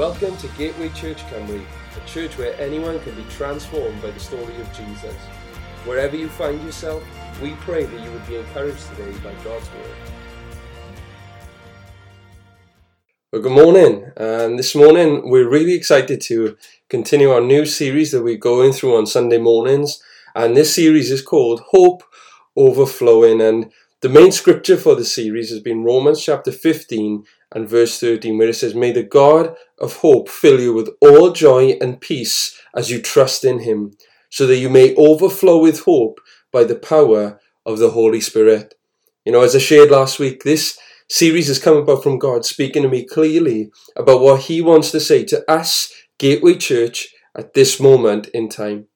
Welcome to Gateway Church Cymru, a church where anyone can be transformed by the story of Jesus. Wherever you find yourself, we pray that you would be encouraged today by God's word. Well, good morning, and this morning we're really excited to continue our new series that we're going through on Sunday mornings, and this series is called Hope Overflowing. And the main scripture for the series has been Romans chapter 15 and verse 13, where it says, May the God of hope fill you with all joy and peace as you trust in him, so that you may overflow with hope by the power of the Holy Spirit. You know, as I shared last week, this series has come about from God speaking to me clearly about what he wants to say to us, Gateway Church, at this moment in time.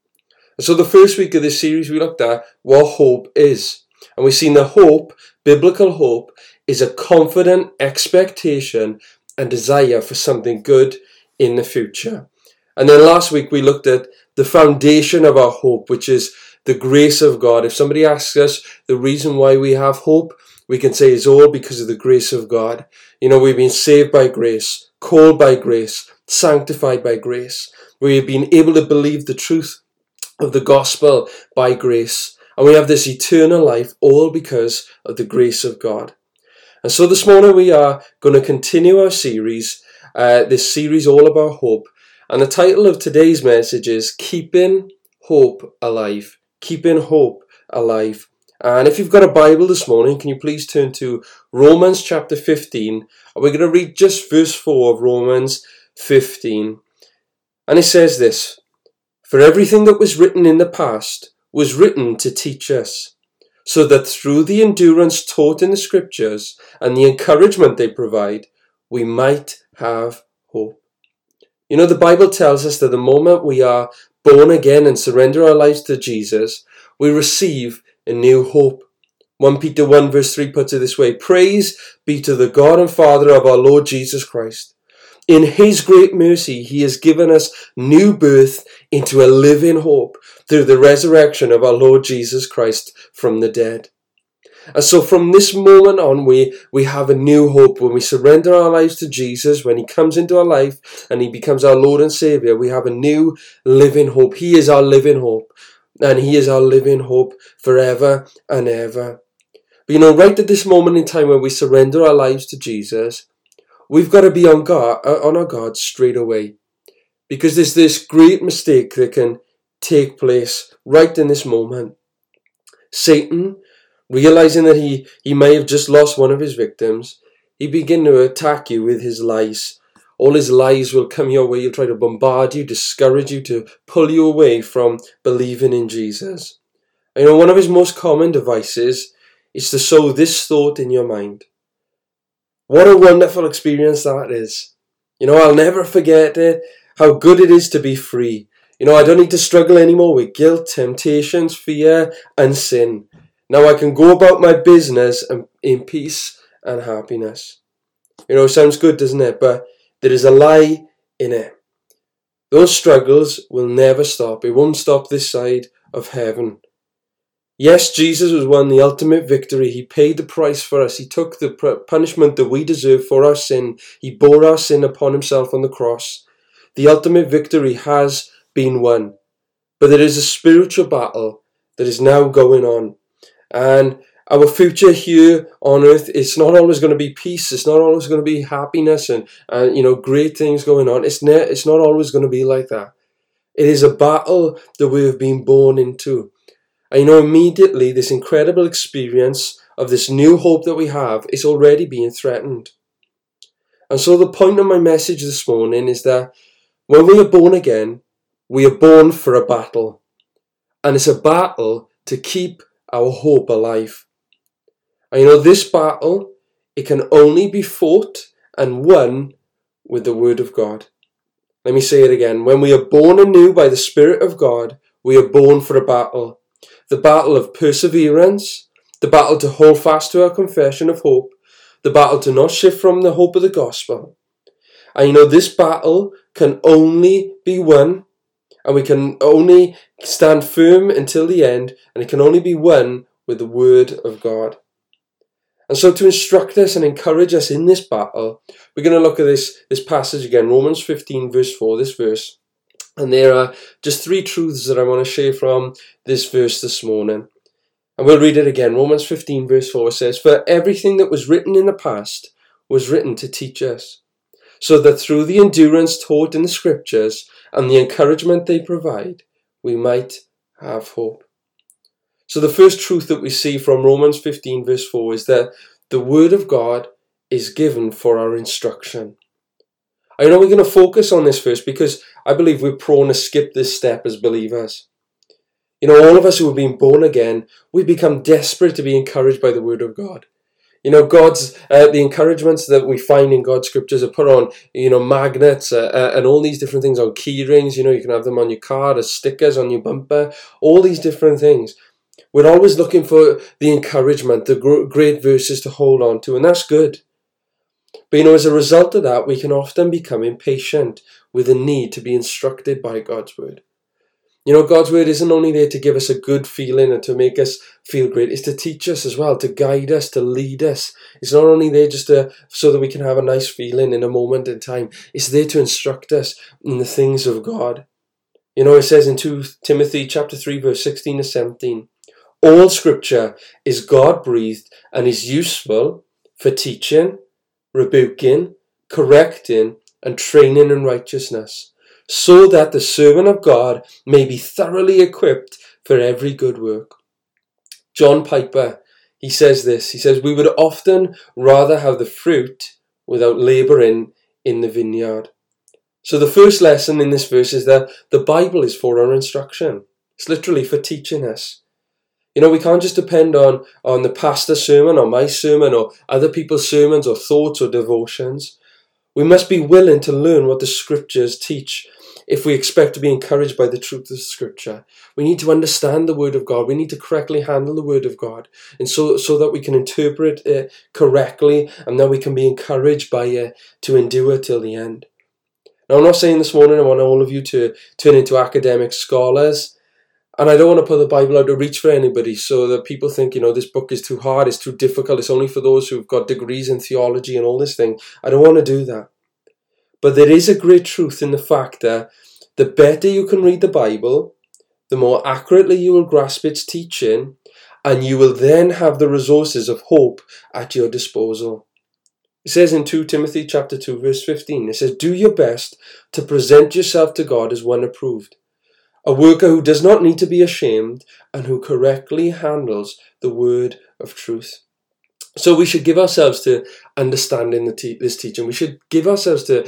So the first week of this series, we looked at what hope is. And we've seen the hope, biblical hope, is a confident expectation and desire for something good in the future. And then last week we looked at the foundation of our hope, which is the grace of God. If somebody asks us the reason why we have hope, we can say it's all because of the grace of God. You know, we've been saved by grace, called by grace, sanctified by grace. We have been able to believe the truth of the gospel by grace. And we have this eternal life all because of the grace of God. And so this morning we are going to continue our series, uh, this series all about hope. And the title of today's message is Keeping Hope Alive. Keeping Hope Alive. And if you've got a Bible this morning, can you please turn to Romans chapter 15? And we're going to read just verse 4 of Romans 15. And it says this For everything that was written in the past was written to teach us so that through the endurance taught in the scriptures and the encouragement they provide, we might have hope. You know, the Bible tells us that the moment we are born again and surrender our lives to Jesus, we receive a new hope. 1 Peter 1 verse 3 puts it this way Praise be to the God and Father of our Lord Jesus Christ. In His great mercy, He has given us new birth into a living hope through the resurrection of our Lord Jesus Christ from the dead. And so from this moment on, we, we have a new hope. When we surrender our lives to Jesus, when He comes into our life and He becomes our Lord and Savior, we have a new living hope. He is our living hope. And He is our living hope forever and ever. But you know, right at this moment in time when we surrender our lives to Jesus, we've got to be on guard, uh, on our guard straight away. Because there's this great mistake that can take place right in this moment. Satan, realizing that he, he may have just lost one of his victims, he begin to attack you with his lies. All his lies will come your way. He'll try to bombard you, discourage you, to pull you away from believing in Jesus. You know, one of his most common devices is to sow this thought in your mind. What a wonderful experience that is. You know, I'll never forget it, how good it is to be free. You know, I don't need to struggle anymore with guilt, temptations, fear, and sin. Now I can go about my business in peace and happiness. You know, sounds good, doesn't it? But there is a lie in it. Those struggles will never stop. It won't stop this side of heaven. Yes, Jesus has won the ultimate victory. He paid the price for us. He took the punishment that we deserve for our sin. He bore our sin upon himself on the cross. The ultimate victory has been won. But there is a spiritual battle that is now going on. And our future here on earth, it's not always going to be peace. It's not always going to be happiness and, and you know, great things going on. It's, ne- it's not always going to be like that. It is a battle that we have been born into. You know, immediately this incredible experience of this new hope that we have is already being threatened. And so the point of my message this morning is that when we are born again, we are born for a battle, and it's a battle to keep our hope alive. And you know, this battle, it can only be fought and won with the Word of God. Let me say it again. When we are born anew by the Spirit of God, we are born for a battle. The battle of perseverance, the battle to hold fast to our confession of hope, the battle to not shift from the hope of the gospel. And you know, this battle can only be won and we can only stand firm until the end, and it can only be won with the Word of God. And so to instruct us and encourage us in this battle, we're going to look at this, this passage again, Romans 15 verse 4, this verse. And there are just three truths that I want to share from this verse this morning. And we'll read it again. Romans 15 verse 4 says, For everything that was written in the past was written to teach us, so that through the endurance taught in the scriptures and the encouragement they provide, we might have hope. So the first truth that we see from Romans 15 verse 4 is that the word of God is given for our instruction. I know we're going to focus on this first because I believe we're prone to skip this step as believers. You know, all of us who have been born again, we become desperate to be encouraged by the Word of God. You know, God's uh, the encouragements that we find in God's scriptures are put on, you know, magnets uh, uh, and all these different things on key rings. You know, you can have them on your car as stickers on your bumper, all these different things. We're always looking for the encouragement, the great verses to hold on to, and that's good. But you know, as a result of that, we can often become impatient with the need to be instructed by God's word. You know, God's word isn't only there to give us a good feeling and to make us feel great, it's to teach us as well, to guide us, to lead us. It's not only there just to, so that we can have a nice feeling in a moment in time, it's there to instruct us in the things of God. You know, it says in 2 Timothy chapter 3, verse 16 to 17, all scripture is God breathed and is useful for teaching, rebuking, correcting, and training in righteousness, so that the servant of God may be thoroughly equipped for every good work. John Piper, he says this, he says, We would often rather have the fruit without labouring in the vineyard. So the first lesson in this verse is that the Bible is for our instruction. It's literally for teaching us. You know, we can't just depend on, on the pastor's sermon or my sermon or other people's sermons or thoughts or devotions. We must be willing to learn what the scriptures teach if we expect to be encouraged by the truth of Scripture. We need to understand the Word of God. We need to correctly handle the Word of God, and so so that we can interpret it correctly, and that we can be encouraged by it to endure till the end. Now, I'm not saying this morning I want all of you to turn into academic scholars. And I don't want to put the Bible out of reach for anybody so that people think, you know, this book is too hard, it's too difficult, it's only for those who've got degrees in theology and all this thing. I don't want to do that. But there is a great truth in the fact that the better you can read the Bible, the more accurately you will grasp its teaching, and you will then have the resources of hope at your disposal. It says in 2 Timothy chapter 2 verse 15, it says, Do your best to present yourself to God as one approved a worker who does not need to be ashamed and who correctly handles the word of truth. So we should give ourselves to understanding te- this teaching. We should give ourselves to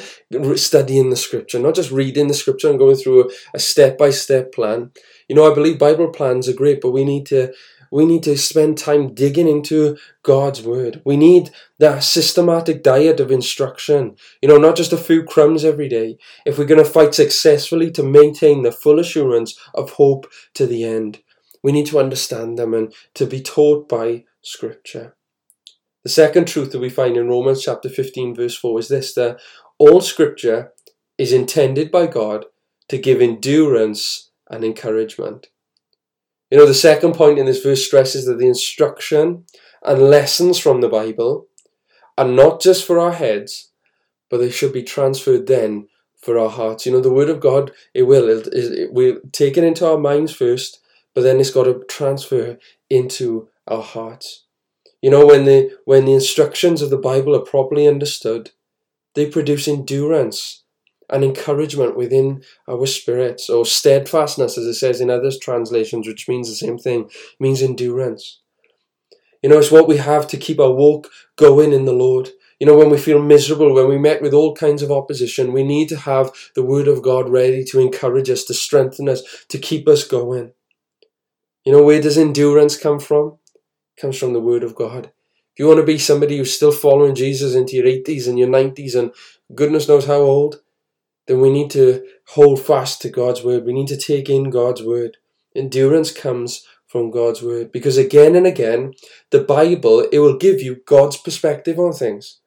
studying the scripture, not just reading the scripture and going through a step by step plan. You know, I believe Bible plans are great, but we need to we need to spend time digging into God's word. We need that systematic diet of instruction. You know, not just a few crumbs every day. If we're going to fight successfully to maintain the full assurance of hope to the end, we need to understand them and to be taught by Scripture. The second truth that we find in Romans chapter 15, verse 4 is this that all Scripture is intended by God to give endurance and encouragement. You know, the second point in this verse stresses that the instruction and lessons from the Bible are not just for our heads, but they should be transferred then for our hearts. You know, the Word of God, it will. It, it, we'll take it into our minds first, but then it's got to transfer into our hearts. You know, when the when the instructions of the Bible are properly understood, they produce endurance and encouragement within our spirits, or steadfastness, as it says in other translations, which means the same thing, means endurance. You know, it's what we have to keep our walk going in the Lord. You know, when we feel miserable, when we met with all kinds of opposition, we need to have the Word of God ready to encourage us, to strengthen us, to keep us going. You know, where does endurance come from? It comes from the Word of God. If you want to be somebody who's still following Jesus into your 80s and your 90s and goodness knows how old, then we need to hold fast to God's word. We need to take in God's word. Endurance comes from God's word because again and again, the Bible, it will give you God's perspective on things.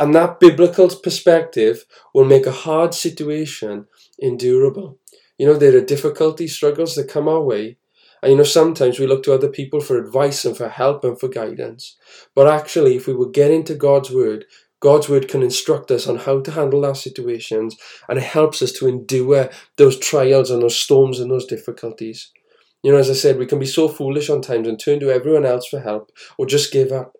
And that biblical perspective will make a hard situation endurable. You know, there are difficulties, struggles that come our way, And you know, sometimes we look to other people for advice and for help and for guidance. But actually, if we would get into God's Word, God's Word can instruct us on how to handle our situations and it helps us to endure those trials and those storms and those difficulties. You know, as I said, we can be so foolish on times and turn to everyone else for help or just give up.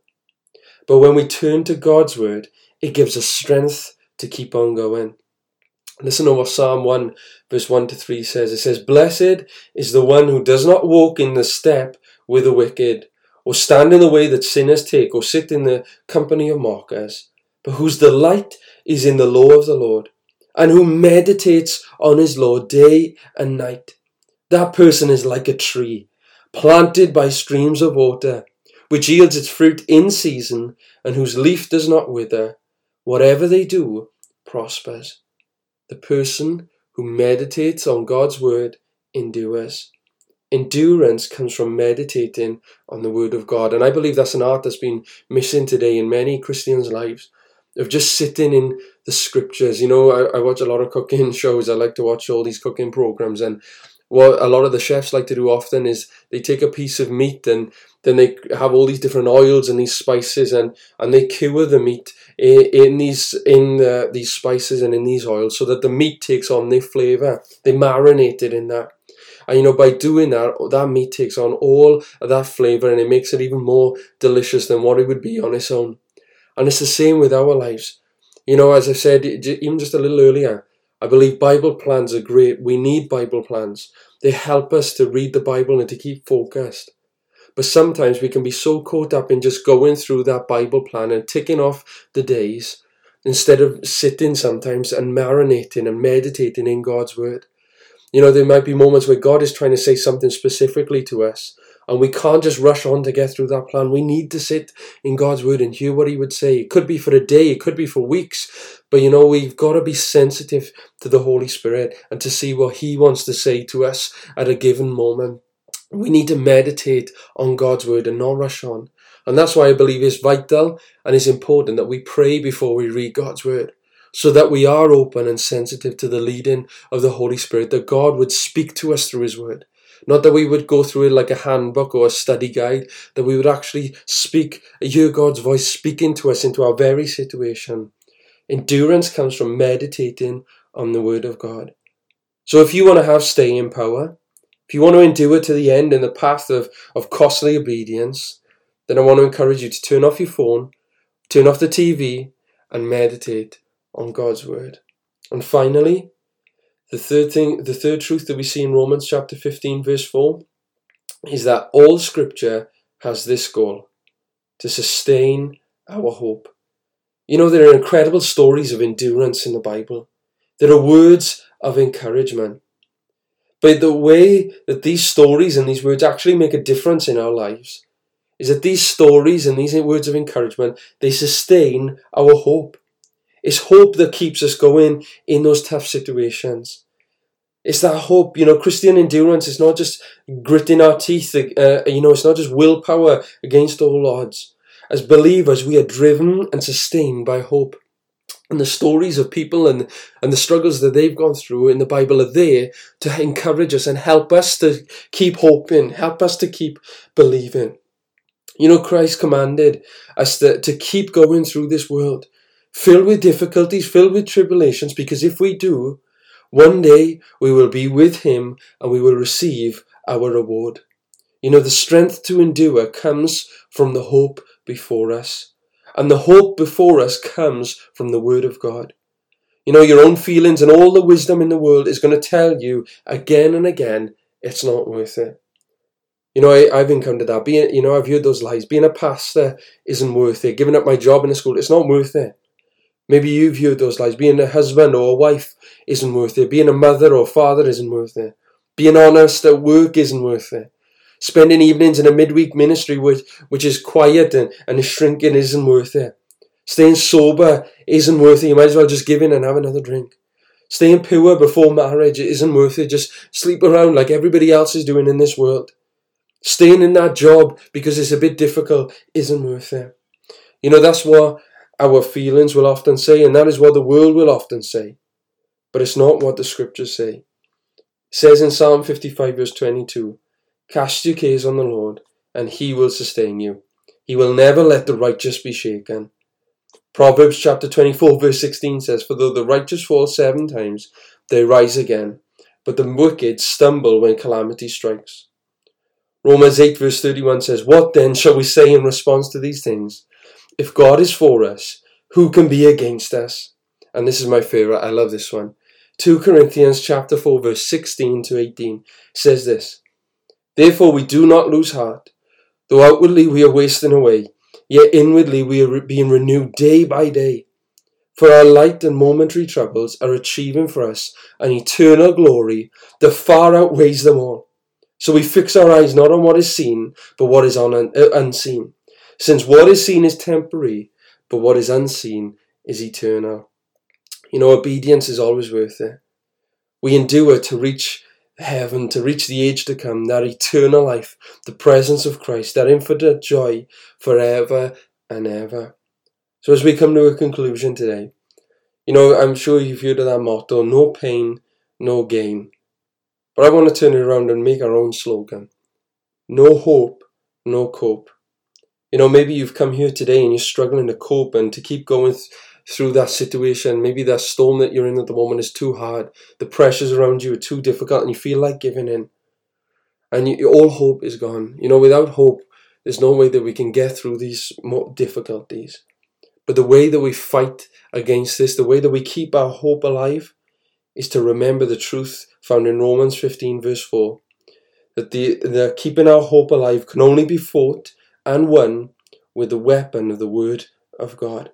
But when we turn to God's Word, it gives us strength to keep on going. Listen to what Psalm 1 verse 1 to 3 says. It says, Blessed is the one who does not walk in the step with the wicked, or stand in the way that sinners take, or sit in the company of mockers, but whose delight is in the law of the Lord, and who meditates on his law day and night. That person is like a tree, planted by streams of water, which yields its fruit in season, and whose leaf does not wither. Whatever they do prospers. The person who meditates on God's word endures. Endurance comes from meditating on the word of God. And I believe that's an art that's been missing today in many Christians' lives of just sitting in the scriptures. You know, I, I watch a lot of cooking shows. I like to watch all these cooking programs. And what a lot of the chefs like to do often is they take a piece of meat and then they have all these different oils and these spices and, and they cure the meat in, in these in the, these spices and in these oils so that the meat takes on the flavour. They marinate it in that. And you know, by doing that, that meat takes on all that flavour and it makes it even more delicious than what it would be on its own. And it's the same with our lives. You know, as I said, even just a little earlier, I believe Bible plans are great. We need Bible plans. They help us to read the Bible and to keep focused. But sometimes we can be so caught up in just going through that Bible plan and ticking off the days instead of sitting sometimes and marinating and meditating in God's Word. You know, there might be moments where God is trying to say something specifically to us, and we can't just rush on to get through that plan. We need to sit in God's Word and hear what He would say. It could be for a day, it could be for weeks, but you know, we've got to be sensitive to the Holy Spirit and to see what He wants to say to us at a given moment. We need to meditate on God's word and not rush on. And that's why I believe it's vital and it's important that we pray before we read God's word so that we are open and sensitive to the leading of the Holy Spirit, that God would speak to us through His Word. Not that we would go through it like a handbook or a study guide, that we would actually speak, hear God's voice speaking to us into our very situation. Endurance comes from meditating on the Word of God. So if you want to have staying power, if you want to endure to the end in the path of, of costly obedience, then I want to encourage you to turn off your phone, turn off the TV, and meditate on God's word. And finally, the third thing, the third truth that we see in Romans chapter 15, verse 4, is that all scripture has this goal to sustain our hope. You know, there are incredible stories of endurance in the Bible. There are words of encouragement. But the way that these stories and these words actually make a difference in our lives is that these stories and these words of encouragement, they sustain our hope. It's hope that keeps us going in those tough situations. It's that hope, you know, Christian endurance is not just gritting our teeth, uh, you know, it's not just willpower against all odds. As believers, we are driven and sustained by hope and the stories of people and, and the struggles that they've gone through in the Bible are there to encourage us and help us to keep hoping, help us to keep believing. You know, Christ commanded us to, to keep going through this world, filled with difficulties, filled with tribulations, because if we do, one day we will be with Him and we will receive our reward. You know, the strength to endure comes from the hope before us. And the hope before us comes from the Word of God. You know, your own feelings and all the wisdom in the world is going to tell you again and again it's not worth it. You know, I, have encountered that. Being, you know, I've heard those lies. Being a pastor isn't worth it. Giving up my job in a school, it's not worth it. Maybe you've heard those lies. Being a husband or a wife isn't worth it. Being a mother or father isn't worth it. Being honest at work isn't worth it. Spending evenings in a midweek ministry which, which is quiet and, and shrinking isn't worth it. Staying sober isn't worth it. You might as well just give in and have another drink. Staying pure before marriage isn't worth it. Just sleep around like everybody else is doing in this world. Staying in that job because it's a bit difficult isn't worth it. You know, that's what our feelings will often say, and that is what the world will often say. But it's not what the scriptures say. It says in Psalm 55, verse 22, Cast your cares on the Lord, and he will sustain you. He will never let the righteous be shaken. Proverbs chapter 24, verse 16 says, For though the righteous fall seven times, they rise again, but the wicked stumble when calamity strikes. Romans 8, verse 31 says, What then shall we say in response to these things? If God is for us, who can be against us? And this is my favorite. I love this one. 2 Corinthians chapter 4 verse 16 to 18 says this. Therefore we do not lose heart. Though outwardly we are wasting away, yet inwardly we are being renewed day by day. For our light and momentary troubles are achieving for us an eternal glory that far outweighs them all. So we fix our eyes not on what is seen, but what is on un- uh, unseen. Since what is seen is temporary, but what is unseen is eternal. You know, obedience is always worth it. We endure to reach heaven, to reach the age to come, that eternal life, the presence of Christ, that infinite joy forever and ever. So, as we come to a conclusion today, you know, I'm sure you've heard of that motto no pain, no gain. But I want to turn it around and make our own slogan no hope, no cope. You know, maybe you've come here today and you're struggling to cope and to keep going through that situation. Maybe that storm that you're in at the moment is too hard. The pressures around you are too difficult and you feel like giving in. And you, all hope is gone. You know, without hope, there's no way that we can get through these difficulties. But the way that we fight against this, the way that we keep our hope alive, is to remember the truth found in Romans 15, verse 4 that the, the keeping our hope alive can only be fought and won with the weapon of the Word of God.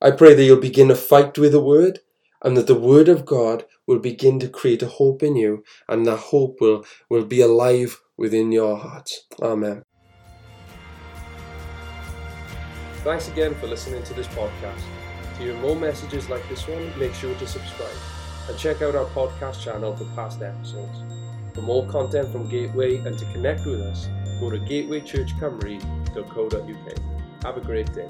I pray that you'll begin to fight with the Word and that the Word of God will begin to create a hope in you and that hope will, will be alive within your heart. Amen. Thanks again for listening to this podcast. To hear more messages like this one, make sure to subscribe and check out our podcast channel for past episodes. For more content from Gateway and to connect with us, go to Have a great day.